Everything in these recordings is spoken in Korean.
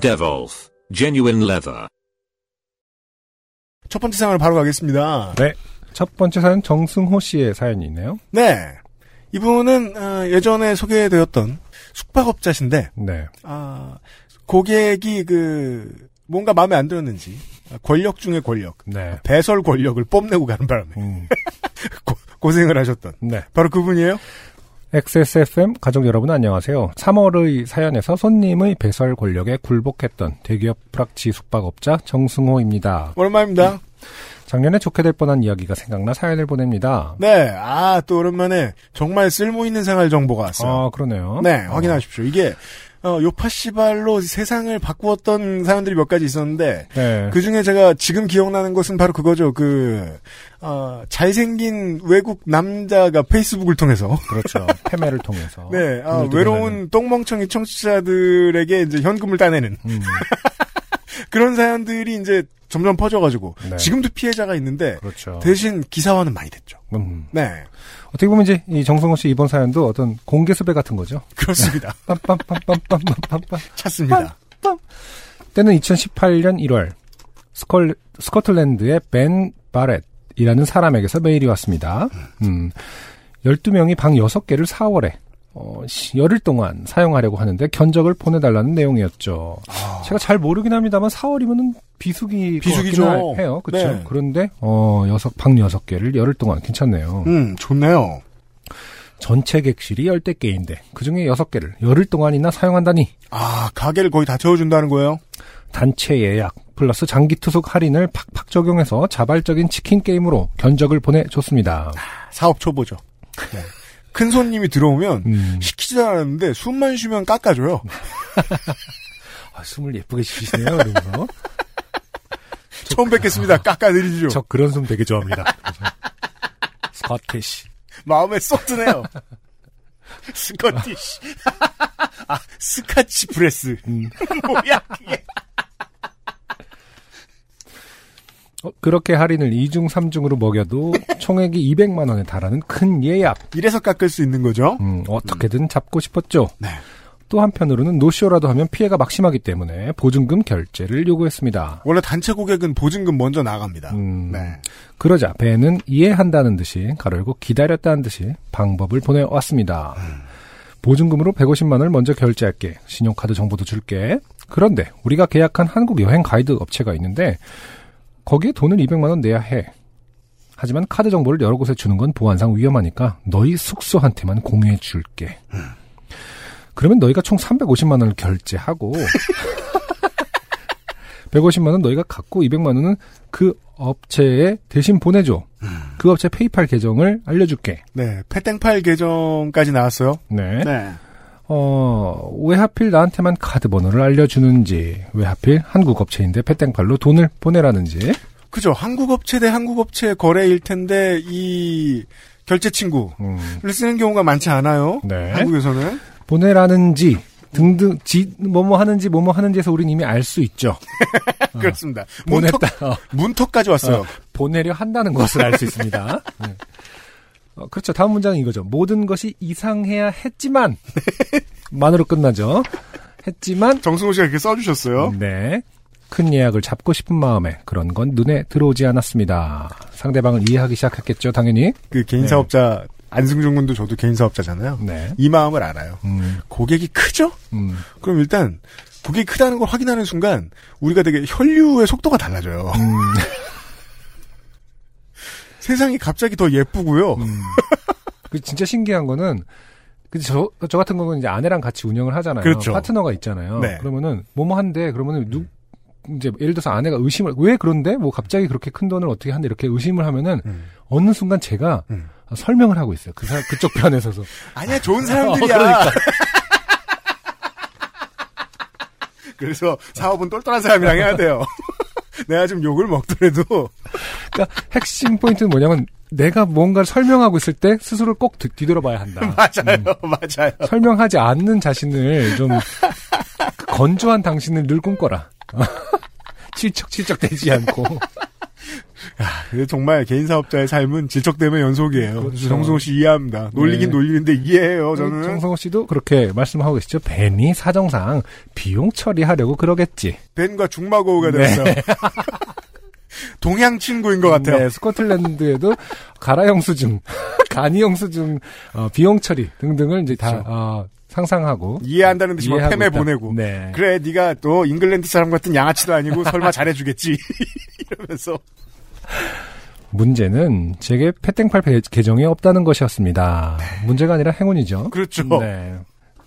Devolf Genuine Leather. 첫 번째 사연을 바로 가겠습니다. 네. 첫 번째 사연 정승호 씨의 사연이 있네요. 네. 이분은 어, 예전에 소개되었던 숙박업자신데 네. 아, 고객이 그 뭔가 마음에 안 들었는지 권력 중의 권력, 네. 배설 권력을 뽐내고 가는 바람에 음. 고, 생을 하셨던 네. 바로 그분이에요. XSFM 가족 여러분 안녕하세요. 3월의 사연에서 손님의 배설 권력에 굴복했던 대기업 프락치 숙박업자 정승호입니다. 오랜만입니다. 작년에 좋게 될 뻔한 이야기가 생각나 사연을 보냅니다. 네, 아 또 오랜만에 정말 쓸모 있는 생활 정보가 왔어요. 아, 그러네요. 네, 확인하십시오. 이게 어, 요파시발로 세상을 바꾸었던 사연들이 몇 가지 있었는데 네. 그 중에 제가 지금 기억나는 것은 바로 그거죠. 그 어, 잘생긴 외국 남자가 페이스북을 통해서 그렇죠. 패매를 통해서. 네, 아, 외로운 똥멍청이 청취자들에게 이제 현금을 따내는 음, 그런 사연들이 이제 점점 퍼져가지고 네. 지금도 피해자가 있는데 그렇죠. 대신 기사화는 많이 됐죠. 음. 네, 어떻게 보면 이제 이 정승호 씨 이번 사연도 어떤 공개 수배 같은 거죠. 그렇습니다. 빰빰빰빰빰빰빰빰. 찾습니다. 때는 2018년 1월 스컬, 스코틀랜드의 벤 바렛이라는 사람에게서 메일이 왔습니다. 음, 12명이 방 6개를 4월에 어, 시- 열흘 동안 사용하려고 하는데 견적을 보내달라는 내용이었죠. 제가 잘 모르긴 합니다만 4월이면은 비수기 비수기죠. 해요. 그렇죠. 네. 그런데 어, 여섯 방 6개를 열흘 동안 괜찮네요. 음, 좋네요. 전체 객실이 10대 개인데 그 중에 6개를 열흘 동안이나 사용한다니 아, 가게를 거의 다 채워준다는 거예요? 단체 예약 플러스 장기 투숙 할인을 팍팍 적용해서 자발적인 치킨 게임으로 견적을 보내줬습니다. 사업 초보죠. 네. 큰 손님이 들어오면 음, 시키지도 않았는데 숨만 쉬면 깎아줘요. 아, 숨을 예쁘게 쉬시네요. 그러면서 처음 뵙겠습니다. 깎아드리죠. 저 그런 숨 되게 좋아합니다. 스코티시. 마음에 쏙 드네요. 스커티시. 아, Scotch breath. 음. 뭐야, 그게. 어, 그렇게 할인을 2중 3중으로 먹여도 총액이 200만 원에 달하는 큰 예약. 이래서 깎을 수 있는 거죠? 음, 어떻게든 잡고 싶었죠. 네. 또 한편으로는 노쇼라도 하면 피해가 막심하기 때문에 보증금 결제를 요구했습니다. 원래 단체 고객은 보증금 먼저 나갑니다. 음, 네. 그러자 벤은 이해한다는 듯이 가로 열고 기다렸다는 듯이 방법을 보내왔습니다. 보증금으로 150만 원을 먼저 결제할게. 신용카드 정보도 줄게. 그런데 우리가 계약한 한국 여행 가이드 업체가 있는데 거기에 돈을 200만 원 내야 해. 하지만 카드 정보를 여러 곳에 주는 건 보안상 위험하니까 너희 숙소한테만 공유해 줄게. 그러면 너희가 총 350만 원을 결제하고 150만 원 너희가 갖고 200만 원은 그 업체에 대신 보내줘. 그 업체 페이팔 계정을 알려줄게. 네. 패땡팔 계정까지 나왔어요. 네. 네. 어, 왜 하필 나한테만 카드 번호를 알려주는지, 왜 하필 한국 업체인데 패땡팔로 돈을 보내라는지. 그죠. 한국 업체 대 한국 업체 거래일 텐데, 이, 결제 친구를 음, 쓰는 경우가 많지 않아요. 네. 한국에서는. 보내라는지, 등등, 지, 뭐뭐 하는지, 뭐뭐 하는지에서 우린 이미 알 수 있죠. 그렇습니다. 문턱, 보냈다. 어, 문턱까지 왔어요. 어, 보내려 한다는 것을 알 수 있습니다. 네. 어, 그렇죠. 다음 문장은 이거죠. 모든 것이 이상해야 했지만, 만으로 끝나죠. 했지만, 정승호 씨가 이렇게 써주셨어요. 네. 큰 예약을 잡고 싶은 마음에 그런 건 눈에 들어오지 않았습니다. 상대방을 이해하기 시작했겠죠, 당연히. 그 개인 사업자, 안승준 군도 저도 개인 사업자잖아요. 네. 이 마음을 알아요. 음, 고객이 크죠? 음, 그럼 일단, 고객이 크다는 걸 확인하는 순간, 우리가 되게 혈류의 속도가 달라져요. 음, 세상이 갑자기 더 예쁘고요. 음. 그 진짜 신기한 거는 그 저, 저 같은 경우는 이제 아내랑 같이 운영을 하잖아요. 그렇죠. 파트너가 있잖아요. 네. 그러면은 뭐뭐 한데 그러면은 누 이제 예를 들어서 아내가 의심을 왜 그런데 뭐 갑자기 그렇게 큰 돈을 어떻게 한데 이렇게 의심을 하면은 음. 어느 순간 제가 음. 설명을 하고 있어요. 그 사, 그쪽 편에 서서 아니야, 좋은 사람들이야. 어, 그러니까. 그래서 사업은 똘똘한 사람이랑 해야 돼요. 내가 좀 욕을 먹더라도 그러니까 핵심 포인트는 뭐냐면 내가 뭔가를 설명하고 있을 때 스스로를 꼭 뒤- 뒤돌아봐야 한다. 맞아요, 맞아요. 설명하지 않는 자신을 좀 건조한 당신을 늘 꿈꿔라. 칠척칠척 되지 않고. 근데 정말 개인 사업자의 삶은 질척됨의 연속이에요. 그렇죠. 정승호 씨 이해합니다. 놀리긴 네. 놀리는데 이해해요. 저는 정성호 씨도 그렇게 말씀하고 계시죠. 벤이 사정상 비용 처리하려고 그러겠지. 벤과 중마고우가 네. 됐어요. 동양 친구인 것 같아요. 네, 스코틀랜드에도 가라 영수증, 간이 영수증, 어, 비용 처리 등등을 이제 다 그렇죠. 어, 상상하고 이해한다는 듯이 막 팸에. 보내고. 네. 그래, 네가 또 잉글랜드 사람 같은 양아치도 아니고 설마 잘해주겠지. 이러면서 문제는 제게 패땡팔 배- 계정이 없다는 것이었습니다. 문제가 아니라 행운이죠. 그렇죠. 네.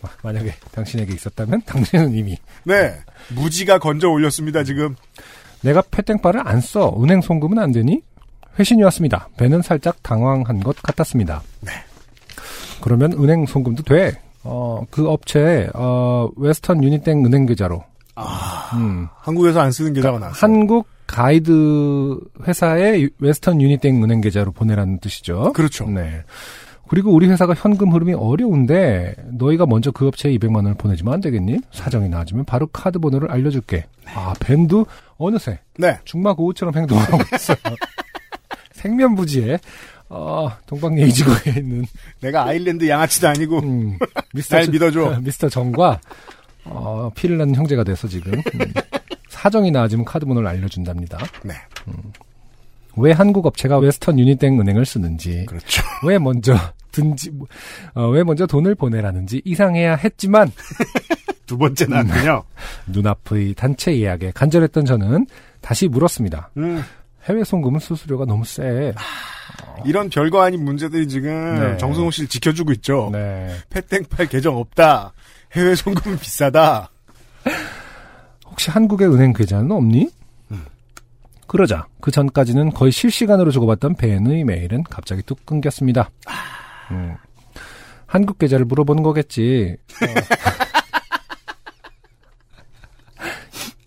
마- 만약에 당신에게 있었다면 당신은 이미 네 무지가 건져 올렸습니다 지금. 내가 패땡팔을 안 써. 은행 송금은 안 되니? 회신이 왔습니다. 배는 살짝 당황한 것 같았습니다. 네. 그러면 은행 송금도 돼. 어, 그 업체에 어, 웨스턴 유니땡 은행 계좌로. 음, 한국에서 안 쓰는 계좌가 나왔어요. 한국 가이드 회사의 웨스턴 유니땡 은행 계좌로 보내라는 뜻이죠. 그렇죠. 네. 그리고 우리 회사가 현금 흐름이 어려운데 너희가 먼저 그 업체에 200만 원을 보내주면 안 되겠니? 사정이 나아지면 바로 카드 번호를 알려줄게. 아 벤도 어느새 네. 죽마고우처럼 행동하고 있어요. 생면부지에 어, 동방예의지국에 있는 내가 아일랜드 양아치도 아니고 음, 미스터 날 정- 믿어줘. 미스터 정과 어, 피를 낳는 형제가 돼서 지금 음, 사정이 나아지면 카드 번호를 알려준답니다. 네. 왜 한국 업체가 웨스턴 유니땡 은행을 쓰는지 그렇죠. 왜 먼저 든지 어, 왜 먼저 돈을 보내라는지 이상해야 했지만 두 번째 나왔군요. 눈앞의 단체 예약에 간절했던 저는 다시 물었습니다. 음, 해외 송금은 수수료가 너무 세. 이런 별거 아닌 문제들이 지금 네. 정승호 씨를 지켜주고 있죠. 네. 패땡팔 계정 없다. 해외 송금은 비싸다. 혹시 한국의 은행 계좌는 없니? 그러자 그 전까지는 거의 실시간으로 주고받던 벤의 메일은 갑자기 뚝 끊겼습니다. 음. 한국 계좌를 물어보는 거겠지. 어.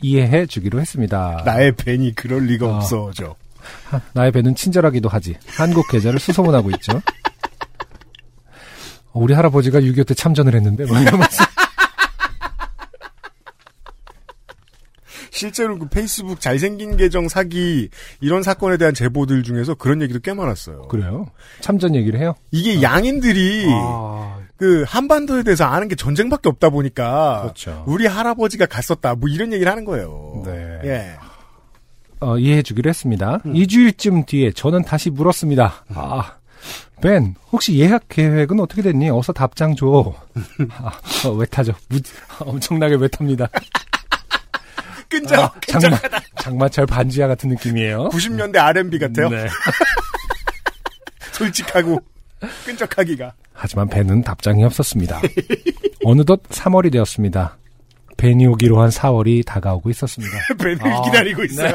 이해해 주기로 했습니다. 나의 벤이 그럴 리가 아. 없어. 저. 하, 나의 배는 친절하기도 하지. 한국 계좌를 수소문하고 있죠. 어, 우리 할아버지가 6.25 때 참전을 했는데, 뭐 이러면서. 실제로 그 페이스북 잘생긴 계정 사기 이런 사건에 대한 제보들 중에서 그런 얘기도 꽤 많았어요. 그래요? 참전 얘기를 해요? 이게 양인들이 아, 그 한반도에 대해서 아는 게 전쟁밖에 없다 보니까 그렇죠. 우리 할아버지가 갔었다 뭐 이런 얘기를 하는 거예요. 네. 예. 어, 이해해 주기로 했습니다. 2주일쯤 뒤에 저는 다시 물었습니다. 아, 벤, 혹시 예약 계획은 어떻게 됐니? 어서 답장 줘. 아, 어, 왜 타죠? 무, 엄청나게 왜 탑니다. 끈적 아, 장마, 장마철 반지하 같은 느낌이에요. 90년대 R&B 같아요. 네. 솔직하고 끈적하기가. 하지만 벤은 답장이 없었습니다. 어느덧 3월이 되었습니다. 벤이 오기로 한 4월이 다가오고 있었습니다. 벤을 아, 기다리고 있어요.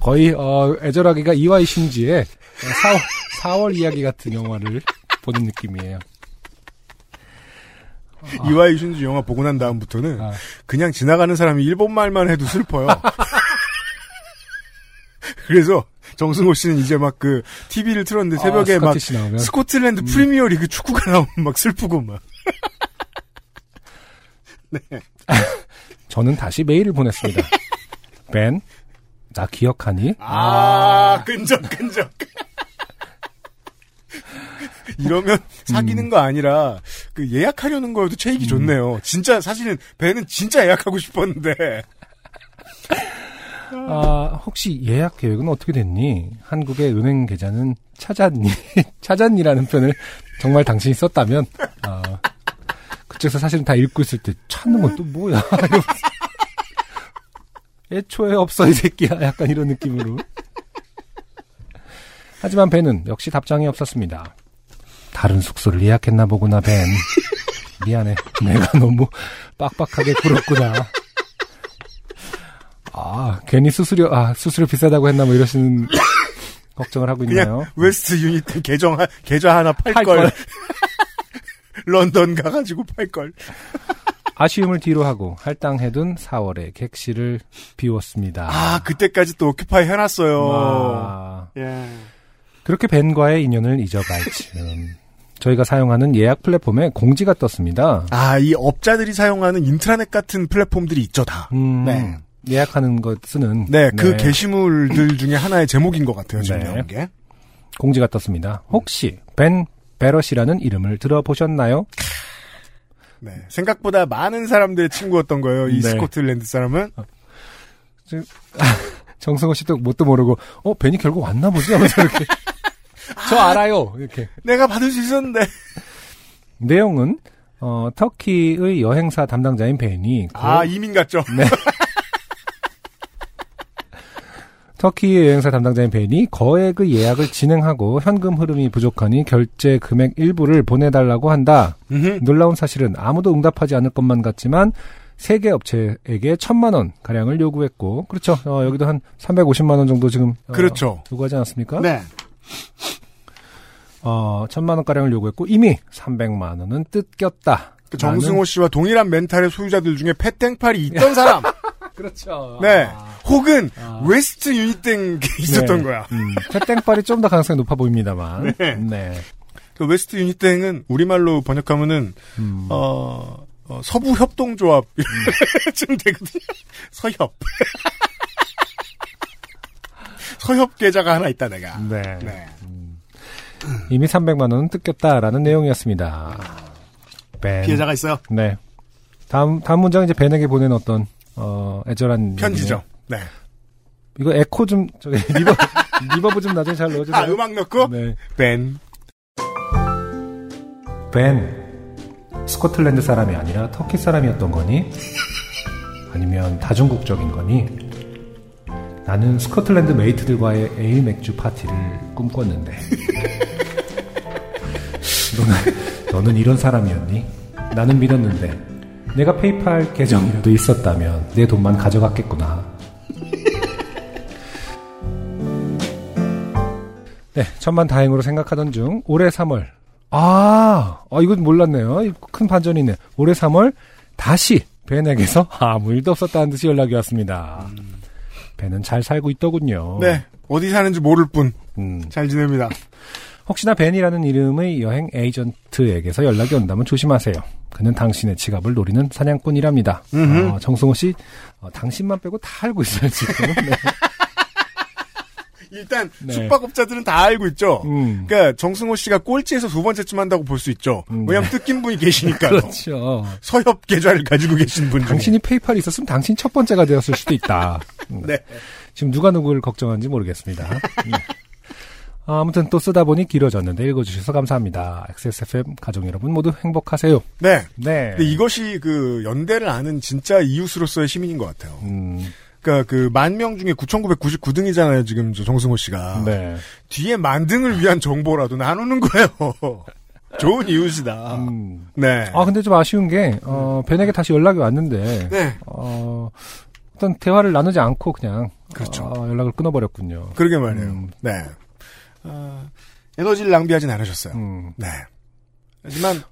거의 어, 애절하기가 이와이 신지의 4월, 4월 이야기 같은 영화를 보는 느낌이에요. 이와이 슌즈 영화 보고 난 다음부터는 아. 그냥 지나가는 사람이 일본 말만 해도 슬퍼요. 그래서 정승호 씨는 이제 막 그 TV를 틀었는데 새벽에 아, 막 스코틀랜드 프리미어 리그 축구가 나오면 막 슬프고 막. 저는 다시 메일을 보냈습니다. 벤, 나 기억하니? 아, 끈적끈적. 이러면 사귀는 거 아니라 그 예약하려는 거여도 체익이 좋네요. 진짜 사실은 배는 진짜 예약하고 싶었는데 아, 혹시 예약 계획은 어떻게 됐니? 한국의 은행 계좌는 찾았니? 찾았니라는 표현을 정말 당신이 썼다면, 아, 그쪽에서 사실은 다 읽고 있을 때 찾는 건 또 뭐야? 애초에 없어, 이 새끼야. 약간 이런 느낌으로. 하지만 벤은 역시 답장이 없었습니다. 다른 숙소를 예약했나 보구나, 벤. 미안해. 내가 너무 빡빡하게 굴었구나. 아, 괜히 수수료, 아, 수수료 비싸다고 했나 뭐 이러시는 걱정을 하고? 그냥 웨스트 유닛 계정 하- 계좌 하나 팔팔 걸. 걸. 런던 가가지고 팔 걸. 아쉬움을 뒤로 하고 할당해둔 4월의 객실을 비웠습니다. 아, 그때까지 또 occupy 해놨어요. 아, 예. 그렇게 벤과의 인연을 잊어갈 즈음 저희가 사용하는 예약 플랫폼에 공지가 떴습니다. 아, 이 업자들이 사용하는 인트라넷 같은 플랫폼들이 있죠, 다. 음, 네. 예약하는 것 쓰는 네, 그 게시물들 중에 하나의 제목인 것 같아요, 지금 네. 게. 공지가 떴습니다. 혹시 벤 베럿이라는 이름을 들어보셨나요? 네. 생각보다 많은 사람들의 친구였던 거예요, 이 네. 스코틀랜드 사람은. 정승호 씨도 뭣도 모르고 어 벤이 결국 왔나 보지 하면서 이렇게 저 알아요 이렇게 내가 받을 수 있었는데. 내용은 어 터키의 여행사 담당자인 벤이 그 아, 이민 같죠? 터키 여행사 담당자인 벤이 거액의 예약을 진행하고 현금 흐름이 부족하니 결제 금액 일부를 보내달라고 한다. 음흠. 놀라운 사실은 아무도 응답하지 않을 것만 같지만 세 개 업체에게 천만 원 가량을 요구했고 그렇죠. 어, 여기도 한 350만 원 정도 지금 어, 그렇죠. 요구하지 않았습니까? 네. 어, 천만 원 가량을 요구했고 이미 300만 원은 뜯겼다. 그 정승호 씨와 동일한 멘탈의 소유자들 중에 패땡팔이 있던 사람. 그렇죠. 네. 혹은 아. 웨스트 유니땡 있었던 네. 거야. 음, 페땡팔이 좀 더 가능성이 높아 보입니다만. 네. 네. 그 웨스트 유니땡은 우리말로 번역하면은 음. 어, 어, 서부 협동조합 좀 되거든요. 서협. 서협 계좌가 하나 있다 내가. 네. 네. 이미 300만 원은 뜯겼다라는 내용이었습니다. 벤. 피해자가 있어요. 네. 다음 다음 문장 이제 벤에게 보낸 어떤 어 애절한 편지죠. 네. 이거 에코 좀 저기 rever reverb 좀 나중에 잘 넣어주세요. 아 음악 넣고 네. 벤. 벤. 스코틀랜드 사람이 아니라 터키 사람이었던 거니? 아니면 다중국적인 거니? 나는 스코틀랜드 mate들과의 에일 맥주 파티를 꿈꿨는데. 너는, 너는 이런 사람이었니? 나는 믿었는데. 내가 페이팔 계정이라도 있었다면 내 돈만 가져갔겠구나. 네, 천만 다행으로 생각하던 중 올해 3월 아, 아 이건 몰랐네요. 큰 반전이네. 올해 3월 다시 벤에게서 아무 일도 없었다는 듯이 연락이 왔습니다. 벤은 잘 살고 있더군요. 네. 어디 사는지 모를 뿐 음, 잘 지냅니다. 혹시나 벤이라는 이름의 여행 에이전트에게서 연락이 온다면 조심하세요. 그는 당신의 지갑을 노리는 사냥꾼이랍니다. 어, 정승호 씨, 어, 당신만 빼고 다 알고 있어요 지금. 네. 일단 네. 숙박업자들은 다 알고 있죠. 음, 그러니까 정승호 씨가 꼴찌에서 두 번째쯤 한다고 볼 수 있죠. 음, 왜냐하면 뜯긴 분이 계시니까요. 그렇죠. 서협 계좌를 가지고 계신 분. 당신이 페이팔이 있었으면 당신 첫 번째가 되었을 수도 있다. 음. 네. 지금 누가 누구를 걱정하는지 모르겠습니다. 아, 아무튼 또 쓰다 보니 길어졌는데 읽어주셔서 감사합니다. XSFM 가족 여러분 모두 행복하세요. 네. 네. 이것이 그 연대를 아는 진짜 이웃으로서의 시민인 것 같아요. 음, 그러니까 그 만 명 중에 9,999등이잖아요. 지금 저 정승호 씨가 네. 뒤에 만 등을 위한 정보라도 나누는 거예요. 좋은 이웃이다. 음. 네. 아, 근데 좀 아쉬운 게, 어, 벤에게 다시 연락이 왔는데, 네. 어, 어떤 대화를 나누지 않고 그냥, 그렇죠. 어, 연락을 끊어버렸군요. 그러게 말이에요. 음. 네. 어, 에너지를 낭비하진 않으셨어요. 음, 네. 하지만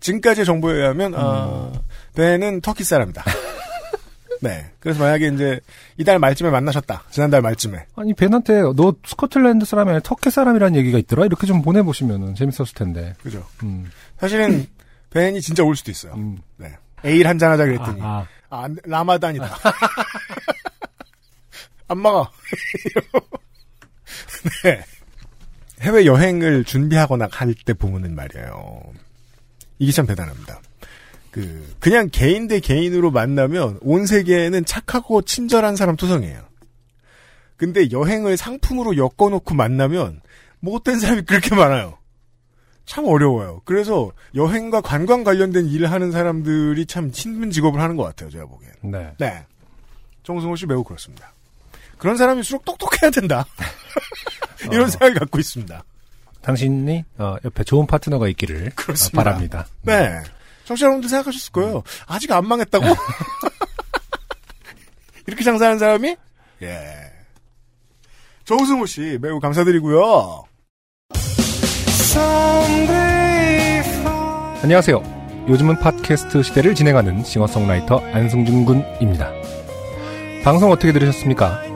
지금까지의 정보에 의하면 음. 어, 벤은 터키 사람이다. 네. 그래서 만약에 이제 이달 말쯤에 만나셨다. 지난달 말쯤에. 아니, 벤한테 너 스코틀랜드 사람이 아니라 터키 사람이라는 얘기가 있더라? 이렇게 좀 보내보시면 재밌었을 텐데. 그죠? 음, 사실은 벤이 진짜 올 수도 있어요. 음. 네. 에일 한잔 하자 그랬더니 아, 아, 안 돼. 라마단이다. 안 막아. 네. 해외 여행을 준비하거나 할 때 보면은 말이에요. 이게 참 대단합니다. 그 그냥 개인 대 개인으로 만나면 온 세계에는 착하고 친절한 사람 투성이에요. 근데 여행을 상품으로 엮어놓고 만나면 못된 사람이 그렇게 많아요. 참 어려워요. 그래서 여행과 관광 관련된 일을 하는 사람들이 참 힘든 직업을 하는 것 같아요. 제가 보기엔. 네. 네. 정승호 씨 매우 그렇습니다. 그런 사람일수록 똑똑해야 된다. 이런 어. 생각을 갖고 있습니다. 당신이 어, 옆에 좋은 파트너가 있기를 그렇습니다. 어, 바랍니다. 네. 청취자 여러분들 생각하셨을 거예요. 아직 안 망했다고? 이렇게 장사하는 사람이? 예. 정승호 씨 매우 감사드리고요. 안녕하세요. 요즘은 팟캐스트 시대를 진행하는 싱어송라이터 안승준 군입니다. 방송 어떻게 들으셨습니까?